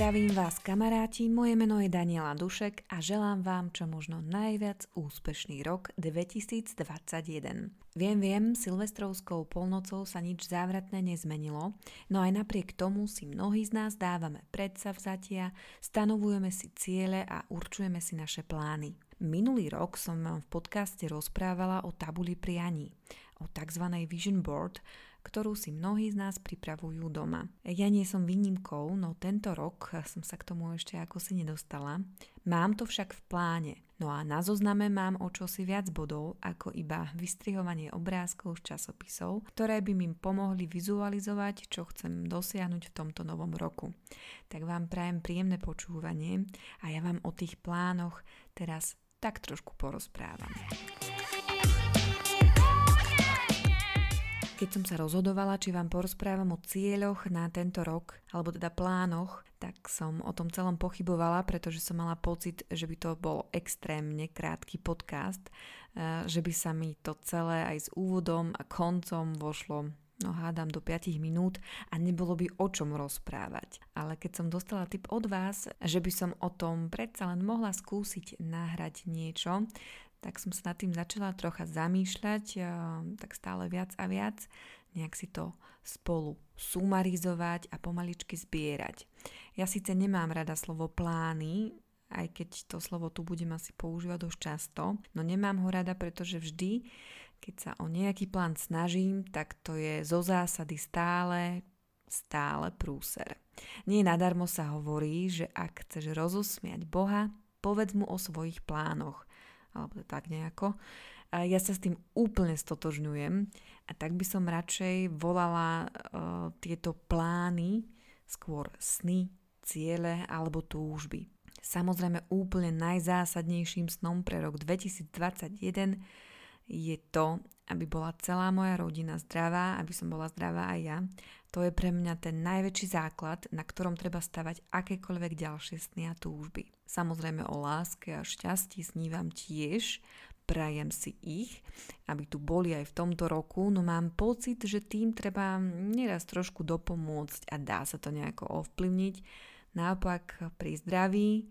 Zdravím vás kamaráti, moje meno je Daniela Dušek a želám vám čo možno najviac úspešný rok 2021. Viem, viem, silvestrovskou polnocou sa nič závratné nezmenilo, no aj napriek tomu si mnohí z nás dávame predsavzatia, stanovujeme si ciele a určujeme si naše plány. Minulý rok som vám v podcaste rozprávala o tabuli prianí, o tzv. vision board, ktorú si mnohí z nás pripravujú doma. Ja nie som výnimkou, no tento rok som sa k tomu ešte ako si nedostala. Mám to však v pláne. No a na zozname mám o čosi viac bodov ako iba vystrihovanie obrázkov z časopisov, ktoré by mi pomohli vizualizovať, čo chcem dosiahnuť v tomto novom roku. Tak vám prajem príjemné počúvanie a ja vám o tých plánoch teraz tak trošku porozprávam. Keď som sa rozhodovala, či vám porozprávam o cieľoch na tento rok, alebo teda plánoch, tak som o tom celom pochybovala, pretože som mala pocit, že by to bol extrémne krátky podcast, eh, že by sa mi to celé aj s úvodom a koncom vošlo no hádam do 5 minút a nebolo by o čom rozprávať. Ale keď som dostala tip od vás, že by som o tom predsa len mohla skúsiť nahrať niečo, tak som sa nad tým začala trocha zamýšľať, eh, tak stále viac a viac, nejak si to spolu sumarizovať a pomaličky zbierať. Ja síce nemám rada slovo plány, aj keď to slovo tu budem asi používať dosť často, no nemám ho rada, pretože vždy, keď sa o nejaký plán snažím, tak to je zo zásady stále, stále prúser. Nie nadarmo sa hovorí, že ak chceš rozosmiať Boha, povedz mu o svojich plánoch alebo tak nejako. A ja sa s tým úplne stotožňujem a tak by som radšej volala uh, tieto plány skôr sny, ciele alebo túžby. Samozrejme úplne najzásadnejším snom pre rok 2021 je to, aby bola celá moja rodina zdravá, aby som bola zdravá aj ja. To je pre mňa ten najväčší základ, na ktorom treba stavať akékoľvek ďalšie sny a túžby. Samozrejme o láske a šťastí snívam tiež, prajem si ich, aby tu boli aj v tomto roku, no mám pocit, že tým treba nieraz trošku dopomôcť a dá sa to nejako ovplyvniť. Naopak pri zdraví,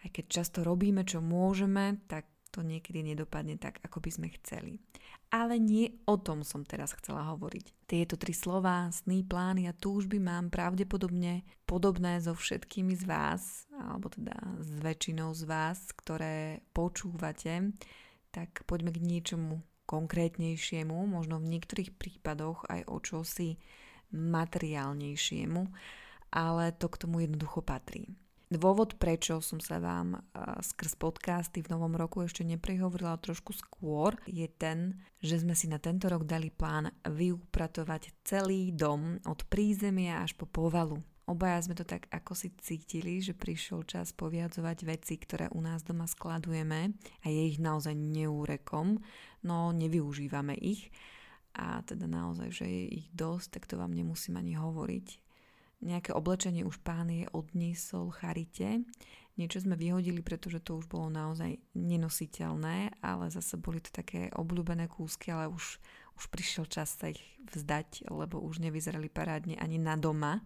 aj keď často robíme, čo môžeme, tak to niekedy nedopadne tak, ako by sme chceli. Ale nie o tom som teraz chcela hovoriť. Tieto tri slová, sny, plány a túžby mám pravdepodobne podobné so všetkými z vás, alebo teda s väčšinou z vás, ktoré počúvate, tak poďme k niečomu konkrétnejšiemu, možno v niektorých prípadoch aj o čosi materiálnejšiemu, ale to k tomu jednoducho patrí. Dôvod, prečo som sa vám skrz podcasty v novom roku ešte neprihovorila trošku skôr, je ten, že sme si na tento rok dali plán vyupratovať celý dom od prízemia až po povalu. Obaja sme to tak ako si cítili, že prišiel čas poviadzovať veci, ktoré u nás doma skladujeme a je ich naozaj neúrekom, no nevyužívame ich a teda naozaj, že je ich dosť, tak to vám nemusím ani hovoriť Nejaké oblečenie už pán je odniesol charite. Niečo sme vyhodili, pretože to už bolo naozaj nenositeľné, ale zase boli to také obľúbené kúsky, ale už, už prišiel čas sa ich vzdať, lebo už nevyzerali parádne ani na doma.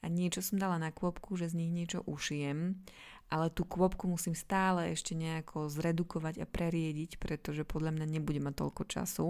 A niečo som dala na kôpku, že z nich niečo ušijem, ale tú kôpku musím stále ešte nejako zredukovať a preriediť, pretože podľa mňa nebude mať toľko času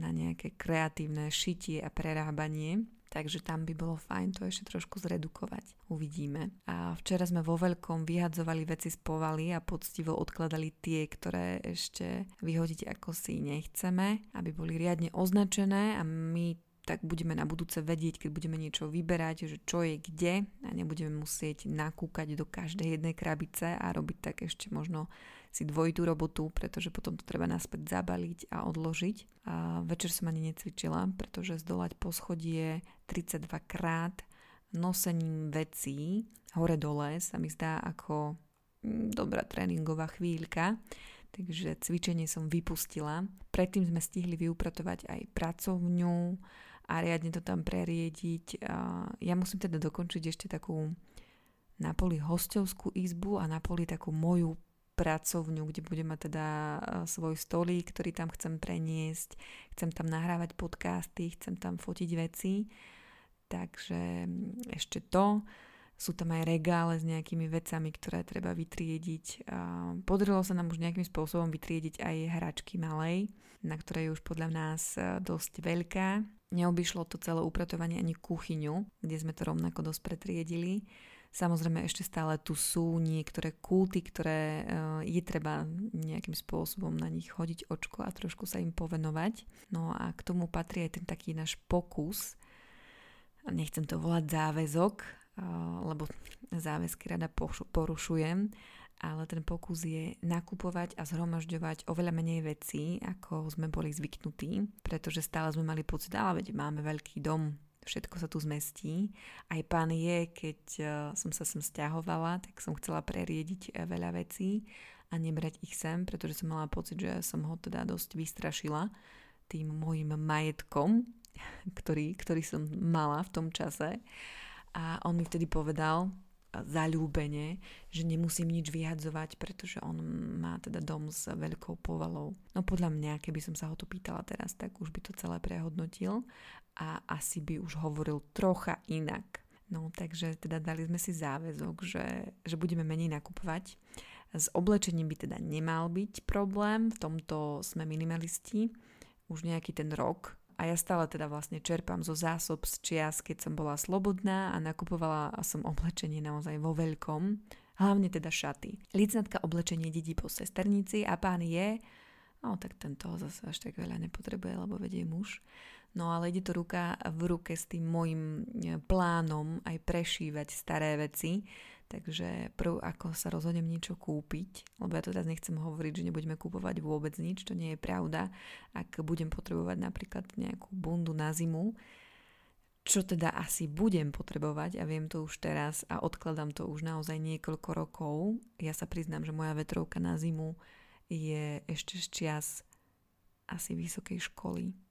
na nejaké kreatívne šitie a prerábanie. Takže tam by bolo fajn to ešte trošku zredukovať. Uvidíme. A včera sme vo veľkom vyhadzovali veci z povaly a poctivo odkladali tie, ktoré ešte vyhodiť ako si nechceme, aby boli riadne označené a my tak budeme na budúce vedieť, keď budeme niečo vyberať, že čo je kde a nebudeme musieť nakúkať do každej jednej krabice a robiť tak ešte možno si dvojitú robotu, pretože potom to treba naspäť zabaliť a odložiť. A večer som ani necvičila, pretože zdolať po schodie 32 krát nosením vecí hore-dole sa mi zdá ako mm, dobrá tréningová chvíľka, takže cvičenie som vypustila. Predtým sme stihli vyupratovať aj pracovňu a riadne to tam preriediť. Ja musím teda dokončiť ešte takú na poli hostovskú izbu a na poli takú moju pracovňu, kde budem mať teda e, svoj stolík, ktorý tam chcem preniesť, chcem tam nahrávať podcasty, chcem tam fotiť veci. Takže mm, ešte to. Sú tam aj regále s nejakými vecami, ktoré treba vytriediť. Podarilo sa nám už nejakým spôsobom vytriediť aj hračky malej, na ktorej je už podľa nás e, dosť veľká. Neobyšlo to celé upratovanie ani kuchyňu, kde sme to rovnako dosť pretriedili. Samozrejme ešte stále tu sú niektoré kulty, ktoré uh, je treba nejakým spôsobom na nich hodiť očko a trošku sa im povenovať. No a k tomu patrí aj ten taký náš pokus, nechcem to volať záväzok, uh, lebo záväzky rada porušujem, ale ten pokus je nakupovať a zhromažďovať oveľa menej vecí, ako sme boli zvyknutí, pretože stále sme mali pocit, ale veď máme veľký dom, všetko sa tu zmestí. Aj pán je, keď uh, som sa sem stiahovala, tak som chcela preriediť uh, veľa vecí a nebrať ich sem, pretože som mala pocit, že som ho teda dosť vystrašila tým môjim majetkom, ktorý, ktorý som mala v tom čase. A on mi vtedy povedal, zalúbene, že nemusím nič vyhadzovať, pretože on má teda dom s veľkou povalou. No podľa mňa, keby som sa ho to pýtala teraz, tak už by to celé prehodnotil a asi by už hovoril trocha inak. No takže teda dali sme si záväzok, že, že budeme menej nakupovať. S oblečením by teda nemal byť problém, v tomto sme minimalisti už nejaký ten rok, a ja stále teda vlastne čerpám zo zásob z čias, keď som bola slobodná a nakupovala som oblečenie naozaj vo veľkom, hlavne teda šaty. Licnatka oblečenie dedí po sesternici a pán je, no tak ten toho zase až tak veľa nepotrebuje, lebo vedie muž. No ale ide to ruka v ruke s tým môjim e, plánom aj prešívať staré veci, Takže prv, ako sa rozhodnem niečo kúpiť, lebo ja to teraz nechcem hovoriť, že nebudeme kúpovať vôbec nič, to nie je pravda. Ak budem potrebovať napríklad nejakú bundu na zimu, čo teda asi budem potrebovať a viem to už teraz a odkladám to už naozaj niekoľko rokov. Ja sa priznám, že moja vetrovka na zimu je ešte z čias asi vysokej školy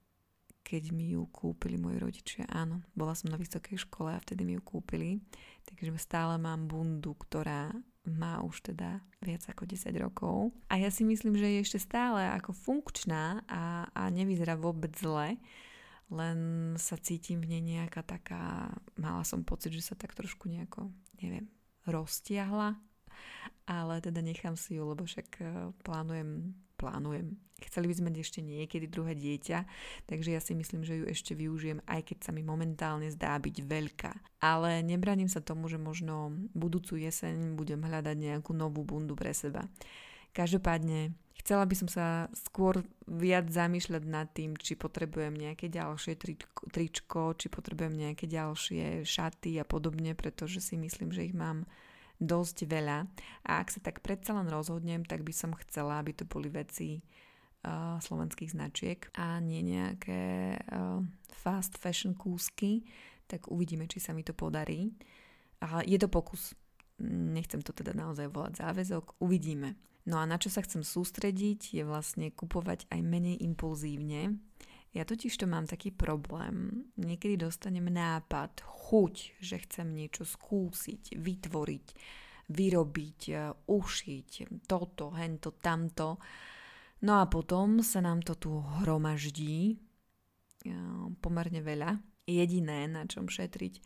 keď mi ju kúpili moji rodičia. Áno, bola som na vysokej škole a vtedy mi ju kúpili. Takže stále mám bundu, ktorá má už teda viac ako 10 rokov. A ja si myslím, že je ešte stále ako funkčná a, a nevyzerá vôbec zle. Len sa cítim v nej nejaká taká, mala som pocit, že sa tak trošku nejako, neviem, roztiahla. Ale teda nechám si ju, lebo však eh, plánujem plánujem. Chceli by sme ešte niekedy druhé dieťa, takže ja si myslím, že ju ešte využijem, aj keď sa mi momentálne zdá byť veľká. Ale nebraním sa tomu, že možno budúcu jeseň budem hľadať nejakú novú bundu pre seba. Každopádne chcela by som sa skôr viac zamýšľať nad tým, či potrebujem nejaké ďalšie tričko, či potrebujem nejaké ďalšie šaty a podobne, pretože si myslím, že ich mám dosť veľa a ak sa tak predsa len rozhodnem, tak by som chcela, aby to boli veci uh, slovenských značiek a nie nejaké uh, fast fashion kúsky, tak uvidíme, či sa mi to podarí. Ale je to pokus. Nechcem to teda naozaj volať záväzok. Uvidíme. No a na čo sa chcem sústrediť je vlastne kupovať aj menej impulzívne, ja totiž to mám taký problém. Niekedy dostanem nápad, chuť, že chcem niečo skúsiť, vytvoriť, vyrobiť, e, ušiť, toto, hento, tamto. No a potom sa nám to tu hromaždí e, pomerne veľa. Jediné, na čom šetriť,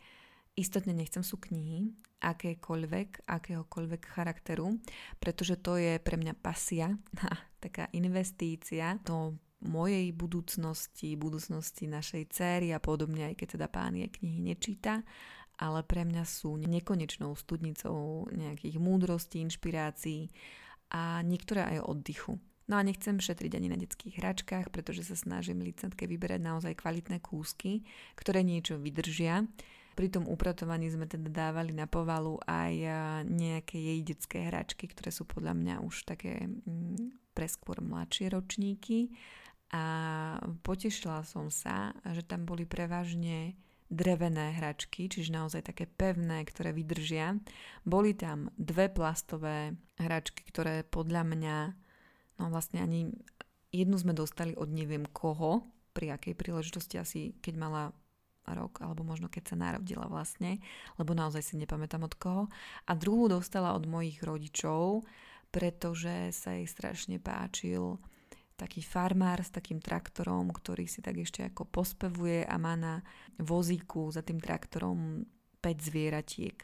istotne nechcem sú knihy, akékoľvek, akéhokoľvek charakteru, pretože to je pre mňa pasia, taká investícia do mojej budúcnosti, budúcnosti našej céry a podobne, aj keď teda pán je knihy nečíta, ale pre mňa sú nekonečnou studnicou nejakých múdrostí, inšpirácií a niektoré aj oddychu. No a nechcem šetriť ani na detských hračkách, pretože sa snažím licentke vyberať naozaj kvalitné kúsky, ktoré niečo vydržia. Pri tom upratovaní sme teda dávali na povalu aj nejaké jej detské hračky, ktoré sú podľa mňa už také mm, preskôr mladšie ročníky a potešila som sa, že tam boli prevažne drevené hračky, čiže naozaj také pevné, ktoré vydržia. Boli tam dve plastové hračky, ktoré podľa mňa, no vlastne ani jednu sme dostali od neviem koho, pri akej príležitosti asi keď mala rok, alebo možno keď sa narodila vlastne, lebo naozaj si nepamätám od koho. A druhú dostala od mojich rodičov, pretože sa jej strašne páčil taký farmár s takým traktorom, ktorý si tak ešte ako pospevuje a má na vozíku za tým traktorom 5 zvieratiek.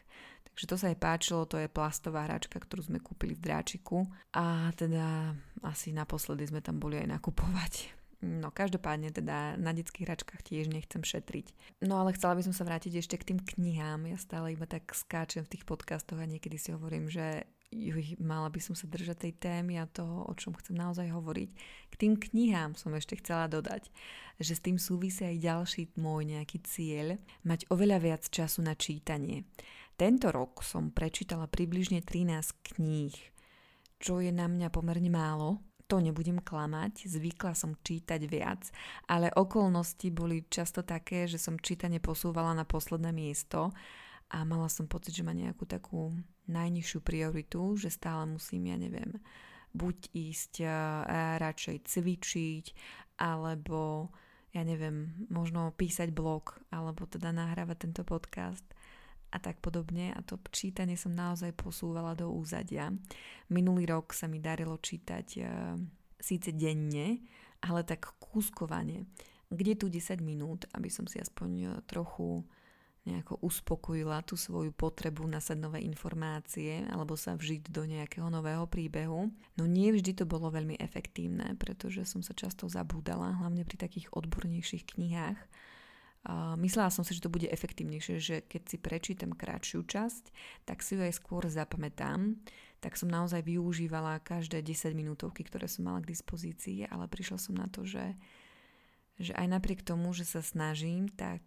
Takže to sa jej páčilo, to je plastová hračka, ktorú sme kúpili v Dráčiku a teda asi naposledy sme tam boli aj nakupovať. No každopádne teda na detských hračkách tiež nechcem šetriť. No ale chcela by som sa vrátiť ešte k tým knihám. Ja stále iba tak skáčem v tých podcastoch a niekedy si hovorím, že juj, mala by som sa držať tej témy a toho, o čom chcem naozaj hovoriť. K tým knihám som ešte chcela dodať, že s tým súvisí aj ďalší môj nejaký cieľ, mať oveľa viac času na čítanie. Tento rok som prečítala približne 13 kníh, čo je na mňa pomerne málo, to nebudem klamať, zvykla som čítať viac, ale okolnosti boli často také, že som čítanie posúvala na posledné miesto a mala som pocit, že má nejakú takú najnižšiu prioritu, že stále musím, ja neviem, buď ísť uh, radšej cvičiť, alebo ja neviem, možno písať blog, alebo teda nahrávať tento podcast a tak podobne a to čítanie som naozaj posúvala do úzadia. Minulý rok sa mi darilo čítať e, síce denne, ale tak kúskovanie. Kde tu 10 minút, aby som si aspoň e, trochu nejako uspokojila tú svoju potrebu nasať nové informácie alebo sa vžiť do nejakého nového príbehu. No nie vždy to bolo veľmi efektívne, pretože som sa často zabúdala, hlavne pri takých odbornejších knihách myslela som si, že to bude efektívnejšie, že keď si prečítam kratšiu časť, tak si ju aj skôr zapamätám. Tak som naozaj využívala každé 10 minútovky, ktoré som mala k dispozícii, ale prišla som na to, že, že aj napriek tomu, že sa snažím, tak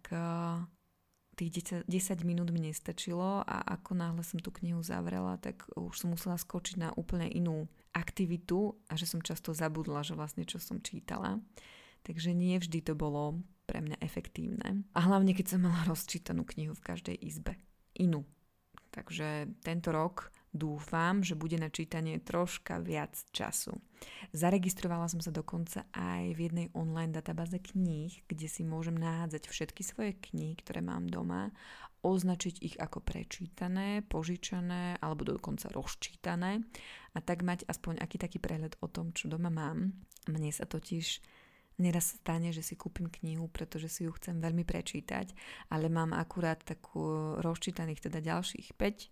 tých 10, 10 minút mi nestačilo a ako náhle som tú knihu zavrela, tak už som musela skočiť na úplne inú aktivitu a že som často zabudla, že vlastne čo som čítala. Takže nie vždy to bolo pre mňa efektívne. A hlavne, keď som mala rozčítanú knihu v každej izbe. Inú. Takže tento rok dúfam, že bude na čítanie troška viac času. Zaregistrovala som sa dokonca aj v jednej online databáze kníh, kde si môžem nahádzať všetky svoje knihy, ktoré mám doma, označiť ich ako prečítané, požičané alebo dokonca rozčítané a tak mať aspoň aký taký prehľad o tom, čo doma mám. Mne sa totiž Neraz stane, že si kúpim knihu, pretože si ju chcem veľmi prečítať, ale mám akurát takú rozčítaných teda ďalších 5,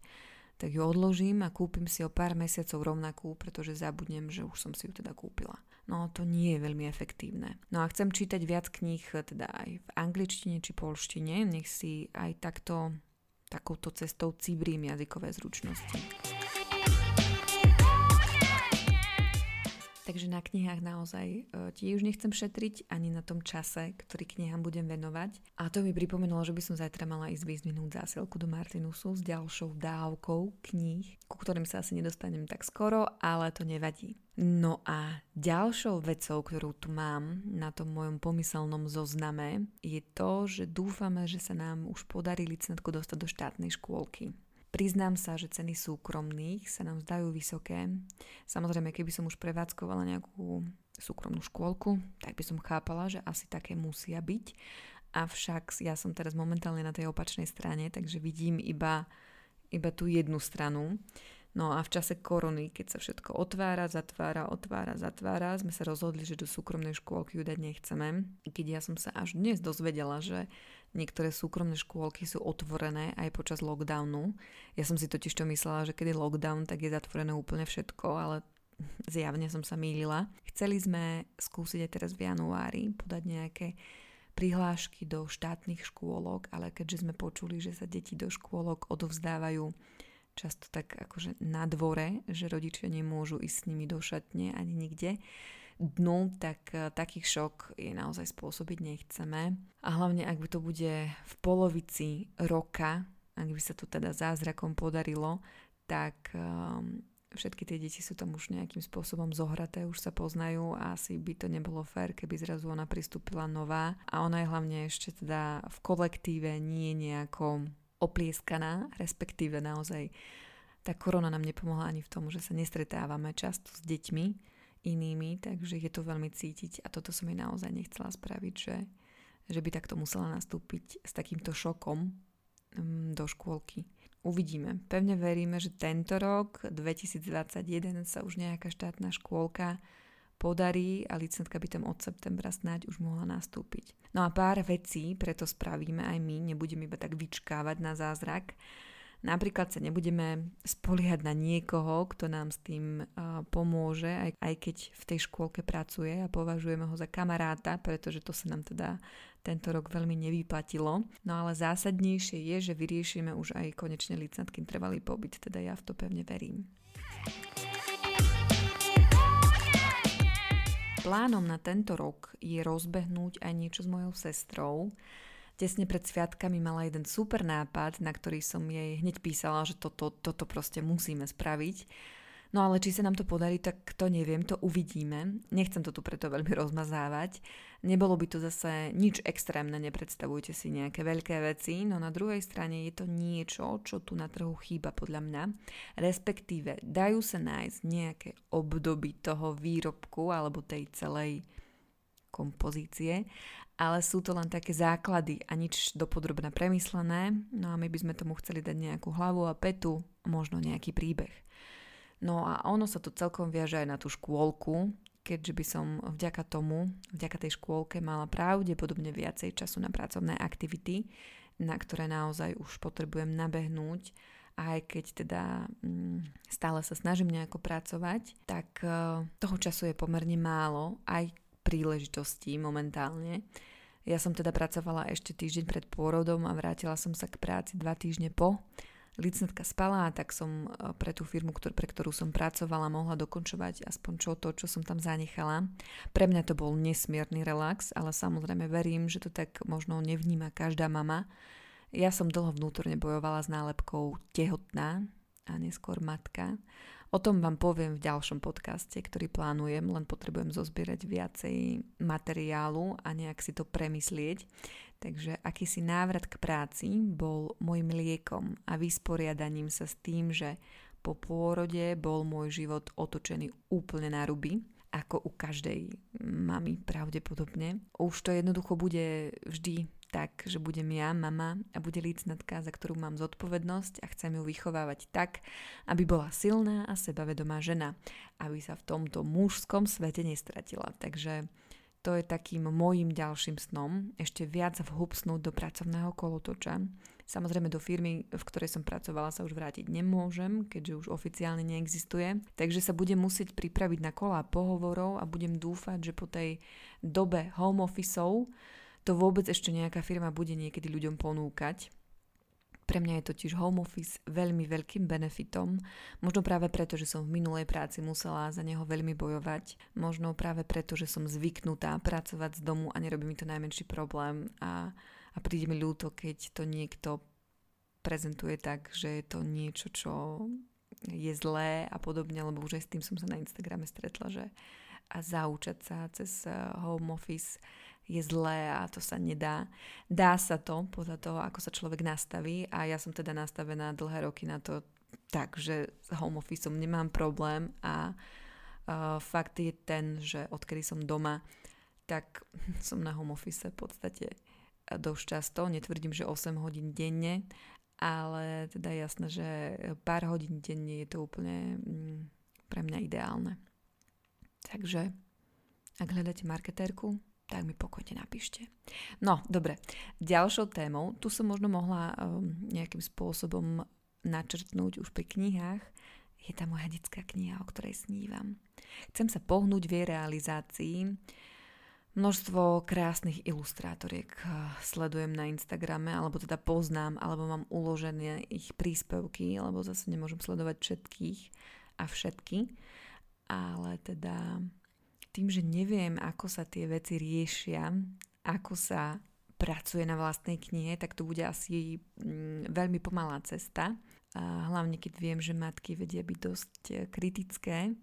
tak ju odložím a kúpim si o pár mesiacov rovnakú, pretože zabudnem, že už som si ju teda kúpila. No to nie je veľmi efektívne. No a chcem čítať viac kníh teda aj v angličtine či polštine, nech si aj takto takouto cestou cibrím jazykové zručnosti. Takže na knihách naozaj e, tiež nechcem šetriť ani na tom čase, ktorý knihám budem venovať. A to mi pripomenulo, že by som zajtra mala ísť vyzvinúť zásielku do Martinusu s ďalšou dávkou kníh, ku ktorým sa asi nedostanem tak skoro, ale to nevadí. No a ďalšou vecou, ktorú tu mám na tom mojom pomyselnom zozname, je to, že dúfame, že sa nám už podarí licentku dostať do štátnej škôlky. Priznám sa, že ceny súkromných sa nám zdajú vysoké. Samozrejme, keby som už prevádzkovala nejakú súkromnú škôlku, tak by som chápala, že asi také musia byť. Avšak ja som teraz momentálne na tej opačnej strane, takže vidím iba, iba tú jednu stranu. No a v čase korony, keď sa všetko otvára, zatvára, otvára, zatvára, sme sa rozhodli, že do súkromnej škôlky ju dať nechceme. Keď ja som sa až dnes dozvedela, že Niektoré súkromné škôlky sú otvorené aj počas lockdownu. Ja som si totiž to myslela, že keď je lockdown, tak je zatvorené úplne všetko, ale zjavne som sa mýlila. Chceli sme skúsiť aj teraz v januári podať nejaké prihlášky do štátnych škôlok, ale keďže sme počuli, že sa deti do škôlok odovzdávajú často tak akože na dvore, že rodičia nemôžu ísť s nimi do šatne ani nikde, dnu, tak eh, takých šok je naozaj spôsobiť nechceme. A hlavne, ak by to bude v polovici roka, ak by sa to teda zázrakom podarilo, tak um, všetky tie deti sú tam už nejakým spôsobom zohraté, už sa poznajú a asi by to nebolo fér, keby zrazu ona pristúpila nová a ona je hlavne ešte teda v kolektíve nie nejako oplieskaná, respektíve naozaj tá korona nám nepomohla ani v tom, že sa nestretávame často s deťmi, inými, takže je to veľmi cítiť a toto som jej naozaj nechcela spraviť, že, že by takto musela nastúpiť s takýmto šokom um, do škôlky. uvidíme. Pevne veríme, že tento rok, 2021, sa už nejaká štátna škôlka podarí a licentka by tam od septembra snáď už mohla nastúpiť. No a pár vecí preto spravíme aj my, nebudeme iba tak vyčkávať na zázrak. Napríklad sa nebudeme spoliehať na niekoho, kto nám s tým uh, pomôže, aj, aj keď v tej škôlke pracuje a považujeme ho za kamaráta, pretože to sa nám teda tento rok veľmi nevyplatilo. No ale zásadnejšie je, že vyriešime už aj konečne licentkým trvalý pobyt, teda ja v to pevne verím. Plánom na tento rok je rozbehnúť aj niečo s mojou sestrou, tesne pred sviatkami mala jeden super nápad, na ktorý som jej hneď písala, že toto, toto proste musíme spraviť. No ale či sa nám to podarí, tak to neviem, to uvidíme. Nechcem to tu preto veľmi rozmazávať. Nebolo by to zase nič extrémne, nepredstavujte si nejaké veľké veci, no na druhej strane je to niečo, čo tu na trhu chýba podľa mňa. Respektíve dajú sa nájsť nejaké obdoby toho výrobku alebo tej celej kompozície, ale sú to len také základy a nič dopodrobne premyslené, no a my by sme tomu chceli dať nejakú hlavu a petu, možno nejaký príbeh. No a ono sa to celkom viaže aj na tú škôlku, keďže by som vďaka tomu, vďaka tej škôlke mala pravdepodobne viacej času na pracovné aktivity, na ktoré naozaj už potrebujem nabehnúť aj keď teda mm, stále sa snažím nejako pracovať, tak uh, toho času je pomerne málo, aj príležitostí momentálne. Ja som teda pracovala ešte týždeň pred pôrodom a vrátila som sa k práci dva týždne po. Licentka spala, tak som e, pre tú firmu, ktor- pre ktorú som pracovala, mohla dokončovať aspoň čo to, čo som tam zanechala. Pre mňa to bol nesmierny relax, ale samozrejme verím, že to tak možno nevníma každá mama. Ja som dlho vnútorne bojovala s nálepkou tehotná a neskôr matka O tom vám poviem v ďalšom podcaste, ktorý plánujem, len potrebujem zozbierať viacej materiálu a nejak si to premyslieť. Takže akýsi návrat k práci bol môjim liekom a vysporiadaním sa s tým, že po pôrode bol môj život otočený úplne na ruby, ako u každej mamy pravdepodobne. Už to jednoducho bude vždy tak, že budem ja, mama a bude lícnatka, za ktorú mám zodpovednosť a chcem ju vychovávať tak, aby bola silná a sebavedomá žena, aby sa v tomto mužskom svete nestratila. Takže to je takým môjim ďalším snom, ešte viac vhupsnúť do pracovného kolotoča. Samozrejme do firmy, v ktorej som pracovala, sa už vrátiť nemôžem, keďže už oficiálne neexistuje. Takže sa budem musieť pripraviť na kola pohovorov a budem dúfať, že po tej dobe home officeov to vôbec ešte nejaká firma bude niekedy ľuďom ponúkať. Pre mňa je totiž home office veľmi veľkým benefitom, možno práve preto, že som v minulej práci musela za neho veľmi bojovať, možno práve preto, že som zvyknutá pracovať z domu a nerobí mi to najmenší problém. A, a príde mi ľúto, keď to niekto prezentuje tak, že je to niečo, čo je zlé a podobne, lebo už aj s tým som sa na Instagrame stretla, že a zaučať sa cez eh, home office je zlé a to sa nedá. Dá sa to podľa toho, ako sa človek nastaví a ja som teda nastavená dlhé roky na to tak, že s home officeom nemám problém a uh, fakt je ten, že odkedy som doma, tak som na home office v podstate dosť často, netvrdím, že 8 hodín denne, ale teda jasné, že pár hodín denne je to úplne mm, pre mňa ideálne. Takže ak hľadáte marketérku, tak mi pokojne napíšte. No, dobre. Ďalšou témou, tu som možno mohla um, nejakým spôsobom načrtnúť už pri knihách, je tá moja detská kniha, o ktorej snívam. Chcem sa pohnúť v jej realizácii. Množstvo krásnych ilustrátoriek uh, sledujem na Instagrame, alebo teda poznám, alebo mám uložené ich príspevky, alebo zase nemôžem sledovať všetkých a všetky. Ale teda tým, že neviem, ako sa tie veci riešia, ako sa pracuje na vlastnej knihe, tak to bude asi mm, veľmi pomalá cesta. A hlavne keď viem, že matky vedia byť dosť e, kritické,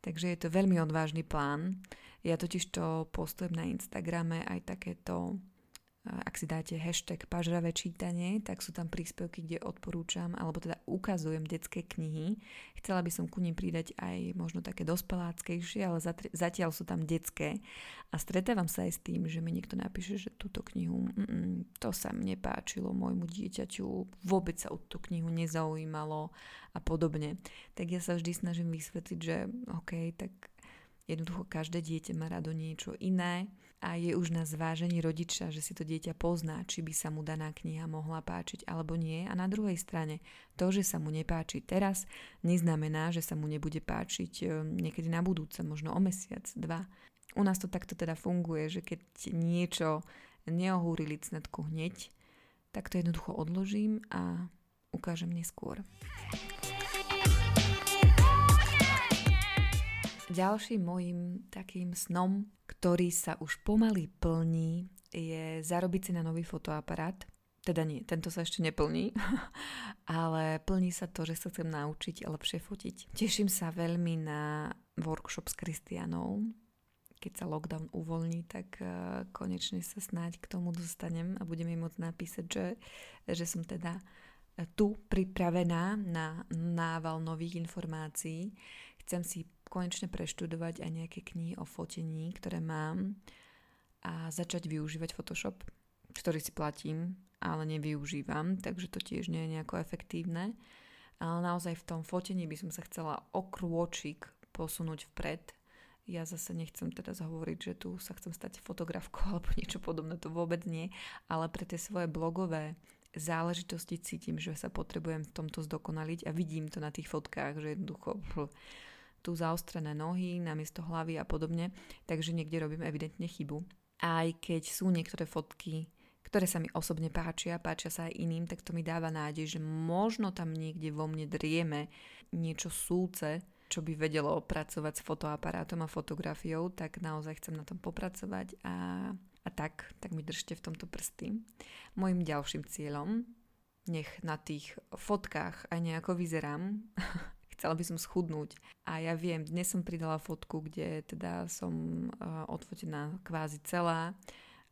takže je to veľmi odvážny plán. Ja totiž to postujem na Instagrame aj takéto ak si dáte hashtag pažravé čítanie, tak sú tam príspevky, kde odporúčam, alebo teda ukazujem detské knihy. Chcela by som ku nim pridať aj možno také dospeláckejšie, ale zatiaľ sú tam detské. A stretávam sa aj s tým, že mi niekto napíše, že túto knihu, to sa mi nepáčilo môjmu dieťaťu, vôbec sa o tú knihu nezaujímalo a podobne. Tak ja sa vždy snažím vysvetliť, že OK, tak Jednoducho každé dieťa má rado niečo iné a je už na zvážení rodiča, že si to dieťa pozná, či by sa mu daná kniha mohla páčiť alebo nie. A na druhej strane, to, že sa mu nepáči teraz, neznamená, že sa mu nebude páčiť e, niekedy na budúce, možno o mesiac, dva. U nás to takto teda funguje, že keď niečo neohúri licnetku hneď, tak to jednoducho odložím a ukážem neskôr. Ďalším môjim takým snom, ktorý sa už pomaly plní, je zarobiť si na nový fotoaparát. Teda nie, tento sa ešte neplní, ale plní sa to, že sa chcem naučiť lepšie fotiť. Teším sa veľmi na workshop s Kristianou. Keď sa lockdown uvoľní, tak uh, konečne sa snáď k tomu dostanem a budem jej môcť napísať, že, že som teda tu pripravená na nával nových informácií. Chcem si konečne preštudovať aj nejaké knihy o fotení, ktoré mám a začať využívať Photoshop, ktorý si platím, ale nevyužívam, takže to tiež nie je nejako efektívne. Ale naozaj v tom fotení by som sa chcela o krôčik posunúť vpred. Ja zase nechcem teda zahovoriť, že tu sa chcem stať fotografkou alebo niečo podobné, to vôbec nie, ale pre tie svoje blogové záležitosti cítim, že sa potrebujem v tomto zdokonaliť a vidím to na tých fotkách, že jednoducho tu zaostrené nohy namiesto hlavy a podobne, takže niekde robím evidentne chybu. Aj keď sú niektoré fotky, ktoré sa mi osobne páčia, páčia sa aj iným, tak to mi dáva nádej, že možno tam niekde vo mne drieme niečo súce, čo by vedelo pracovať s fotoaparátom a fotografiou, tak naozaj chcem na tom popracovať a, a tak, tak mi držte v tomto prsty. Mojím ďalším cieľom, nech na tých fotkách aj nejako vyzerám, chcela by som schudnúť. A ja viem, dnes som pridala fotku, kde teda som uh, odfotená kvázi celá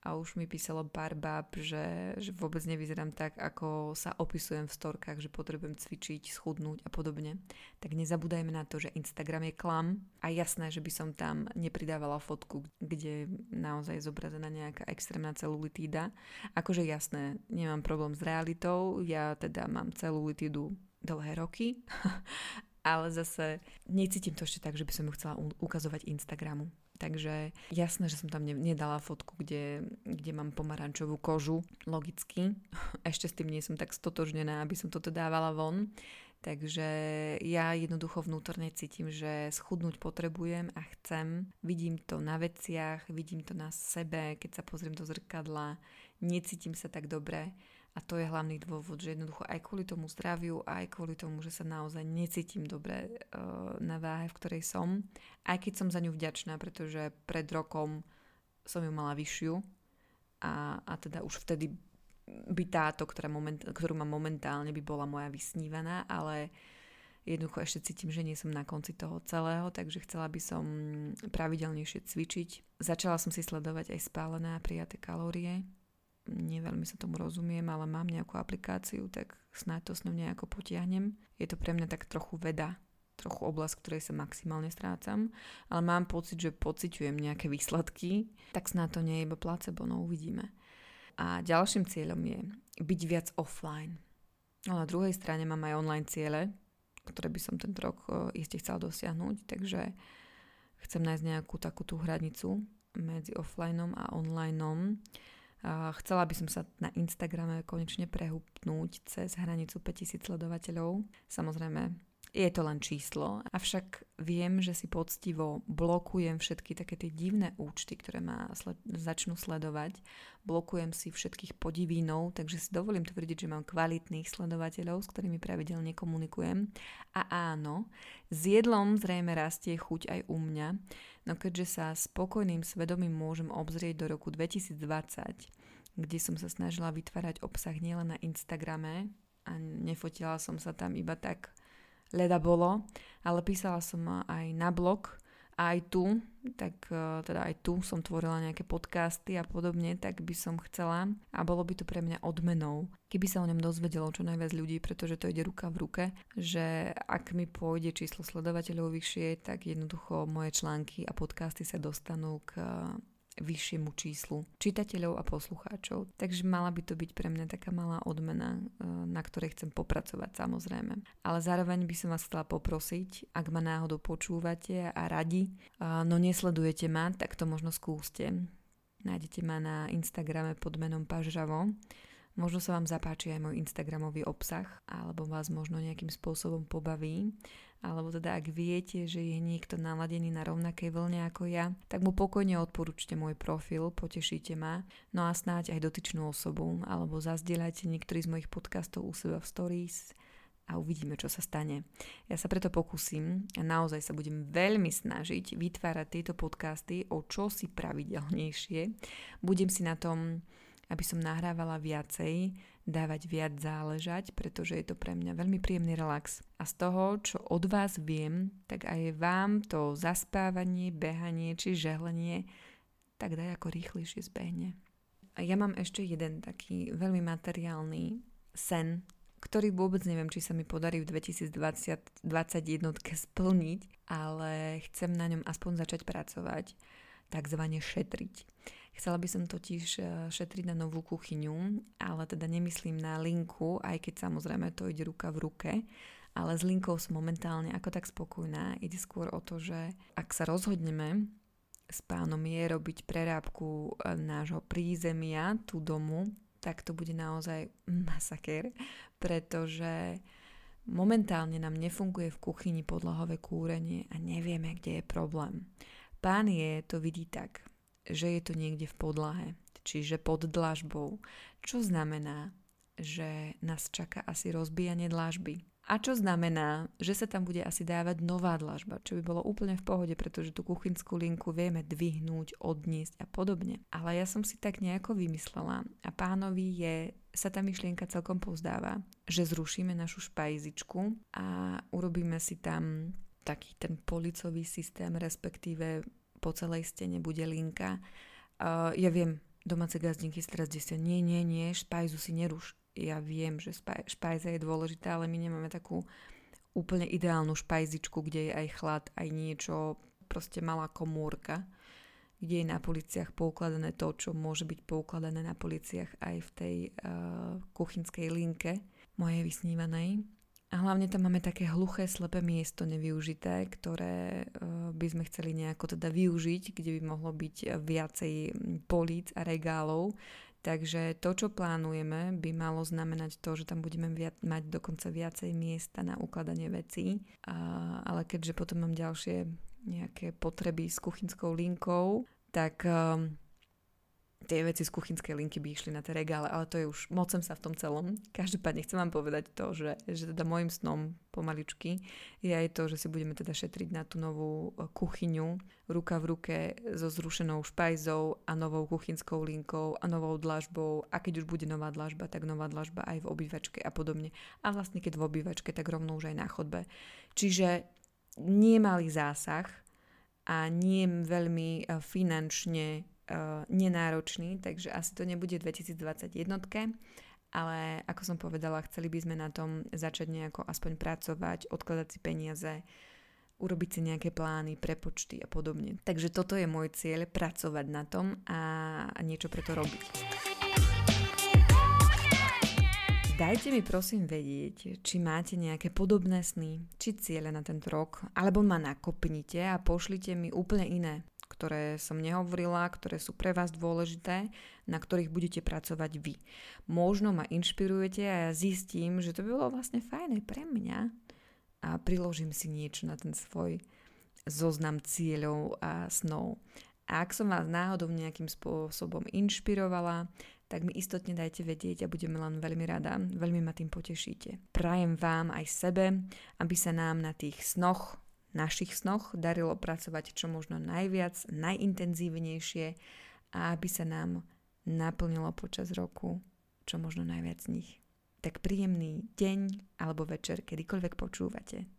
a už mi písalo pár báb, že, že vôbec nevyzerám tak, ako sa opisujem v storkách, že potrebujem cvičiť, schudnúť a podobne. Tak nezabúdajme na to, že Instagram je klam a jasné, že by som tam nepridávala fotku, kde naozaj je zobrazená nejaká extrémna celulitída. Akože jasné, nemám problém s realitou, ja teda mám celulitídu dlhé roky ale zase necítim to ešte tak, že by som ju chcela ukazovať Instagramu. Takže jasné, že som tam nedala fotku, kde, kde mám pomarančovú kožu, logicky. Ešte s tým nie som tak stotožnená, aby som toto dávala von. Takže ja jednoducho vnútorne cítim, že schudnúť potrebujem a chcem. Vidím to na veciach, vidím to na sebe, keď sa pozriem do zrkadla, necítim sa tak dobre a to je hlavný dôvod, že jednoducho aj kvôli tomu zdraviu, aj kvôli tomu, že sa naozaj necítim dobre uh, na váhe, v ktorej som. Aj keď som za ňu vďačná, pretože pred rokom som ju mala vyššiu a, a teda už vtedy by táto, ktorá moment, ktorú mám momentálne, by bola moja vysnívaná, ale jednoducho ešte cítim, že nie som na konci toho celého, takže chcela by som pravidelnejšie cvičiť. Začala som si sledovať aj spálené a prijaté kalórie, neveľmi sa tomu rozumiem, ale mám nejakú aplikáciu, tak snáď to s ňou nejako potiahnem. Je to pre mňa tak trochu veda, trochu oblasť, ktorej sa maximálne strácam, ale mám pocit, že pociťujem nejaké výsledky, tak snáď to nie je iba placebo, no uvidíme. A ďalším cieľom je byť viac offline. No na druhej strane mám aj online ciele, ktoré by som tento rok iste chcel dosiahnuť, takže chcem nájsť nejakú takú tú hranicu medzi offlineom a onlineom Chcela by som sa na Instagrame konečne prehupnúť cez hranicu 5000 sledovateľov. Samozrejme, je to len číslo, avšak viem, že si poctivo blokujem všetky také tie divné účty, ktoré ma sled- začnú sledovať. Blokujem si všetkých podivínov, takže si dovolím tvrdiť, že mám kvalitných sledovateľov, s ktorými pravidelne komunikujem. A áno, s jedlom zrejme rastie chuť aj u mňa, no keďže sa spokojným svedomím môžem obzrieť do roku 2020, kde som sa snažila vytvárať obsah nielen na Instagrame a nefotila som sa tam iba tak leda bolo, ale písala som aj na blog A aj tu, tak e, teda aj tu som tvorila nejaké podcasty a podobne, tak by som chcela a bolo by to pre mňa odmenou, keby sa o ňom dozvedelo čo najviac ľudí, pretože to ide ruka v ruke, že ak mi pôjde číslo sledovateľov vyššie, tak jednoducho moje články a podcasty sa dostanú k vyššiemu číslu čitateľov a poslucháčov. Takže mala by to byť pre mňa taká malá odmena, e, na ktorej chcem popracovať samozrejme. Ale zároveň by som vás chcela poprosiť, ak ma náhodou počúvate a radi, e, no nesledujete ma, tak to možno skúste. Nájdete ma na Instagrame pod menom Pažravo. Možno sa vám zapáči aj môj Instagramový obsah, alebo vás možno nejakým spôsobom pobaví alebo teda ak viete, že je niekto naladený na rovnakej vlne ako ja, tak mu pokojne odporúčte môj profil, potešíte ma, no a snáď aj dotyčnú osobu, alebo zazdieľajte niektorý z mojich podcastov u seba v stories a uvidíme, čo sa stane. Ja sa preto pokúsim a naozaj sa budem veľmi snažiť vytvárať tieto podcasty o čosi pravidelnejšie. Budem si na tom, aby som nahrávala viacej, dávať viac záležať, pretože je to pre mňa veľmi príjemný relax. A z toho, čo od vás viem, tak aj vám to zaspávanie, behanie či žehlenie tak daj ako rýchlejšie zbehne. A ja mám ešte jeden taký veľmi materiálny sen, ktorý vôbec neviem, či sa mi podarí v 2020 splniť, ale chcem na ňom aspoň začať pracovať, takzvané šetriť. Chcela by som totiž e, šetriť na novú kuchyňu, ale teda nemyslím na linku, aj keď samozrejme to ide ruka v ruke, ale s linkou som momentálne ako tak spokojná. Ide skôr o to, že ak sa rozhodneme s pánom je robiť prerábku e, nášho prízemia, tú domu, tak to bude naozaj masaker, pretože momentálne nám nefunguje v kuchyni podlahové kúrenie a nevieme, kde je problém. Pán je to vidí tak, že je to niekde v podlahe, čiže pod dlažbou, čo znamená, že nás čaká asi rozbijanie dlažby. A čo znamená, že sa tam bude asi dávať nová dlažba, čo by bolo úplne v pohode, pretože tú kuchynskú linku vieme dvihnúť, odniesť a podobne. Ale ja som si tak nejako vymyslela a pánovi je, sa tá myšlienka celkom pozdáva, že zrušíme našu špajzičku a urobíme si tam taký ten policový systém, respektíve po celej stene bude linka. Uh, ja viem, domáce gazdinky teraz desia, nie, nie, nie, špajzu si neruš. Ja viem, že špaj, špajza je dôležitá, ale my nemáme takú úplne ideálnu špajzičku, kde je aj chlad, aj niečo, proste malá komórka, kde je na policiach poukladané to, čo môže byť poukladané na policiach aj v tej uh, kuchynskej linke mojej vysnívanej. A hlavne tam máme také hluché, slepé miesto nevyužité, ktoré uh, by sme chceli nejako teda využiť, kde by mohlo byť viacej políc a regálov. Takže to, čo plánujeme, by malo znamenať to, že tam budeme viac, mať dokonca viacej miesta na ukladanie vecí. A, ale keďže potom mám ďalšie nejaké potreby s kuchynskou linkou, tak um, tie veci z kuchynskej linky by išli na tie regále, ale to je už, mocem sa v tom celom. Každopádne chcem vám povedať to, že, že teda môjim snom pomaličky je aj to, že si budeme teda šetriť na tú novú e, kuchyňu ruka v ruke so zrušenou špajzou a novou kuchynskou linkou a novou dlažbou a keď už bude nová dlažba, tak nová dlažba aj v obývačke a podobne. A vlastne keď v obývačke, tak rovno už aj na chodbe. Čiže nie malý zásah a nie veľmi e, finančne nenáročný, takže asi to nebude 2021, ale ako som povedala, chceli by sme na tom začať nejako aspoň pracovať, odkladať si peniaze, urobiť si nejaké plány, prepočty a podobne. Takže toto je môj cieľ, pracovať na tom a, a niečo pre to robiť. Dajte mi prosím vedieť, či máte nejaké podobné sny, či ciele na tento rok, alebo ma nakopnite a pošlite mi úplne iné ktoré som nehovorila, ktoré sú pre vás dôležité, na ktorých budete pracovať vy. Možno ma inšpirujete a ja zistím, že to by bolo vlastne fajné pre mňa a priložím si niečo na ten svoj zoznam cieľov a snov. A ak som vás náhodou nejakým spôsobom inšpirovala, tak mi istotne dajte vedieť a budeme len veľmi rada. Veľmi ma tým potešíte. Prajem vám aj sebe, aby sa nám na tých snoch našich snoch darilo pracovať čo možno najviac, najintenzívnejšie a aby sa nám naplnilo počas roku čo možno najviac z nich. Tak príjemný deň alebo večer, kedykoľvek počúvate.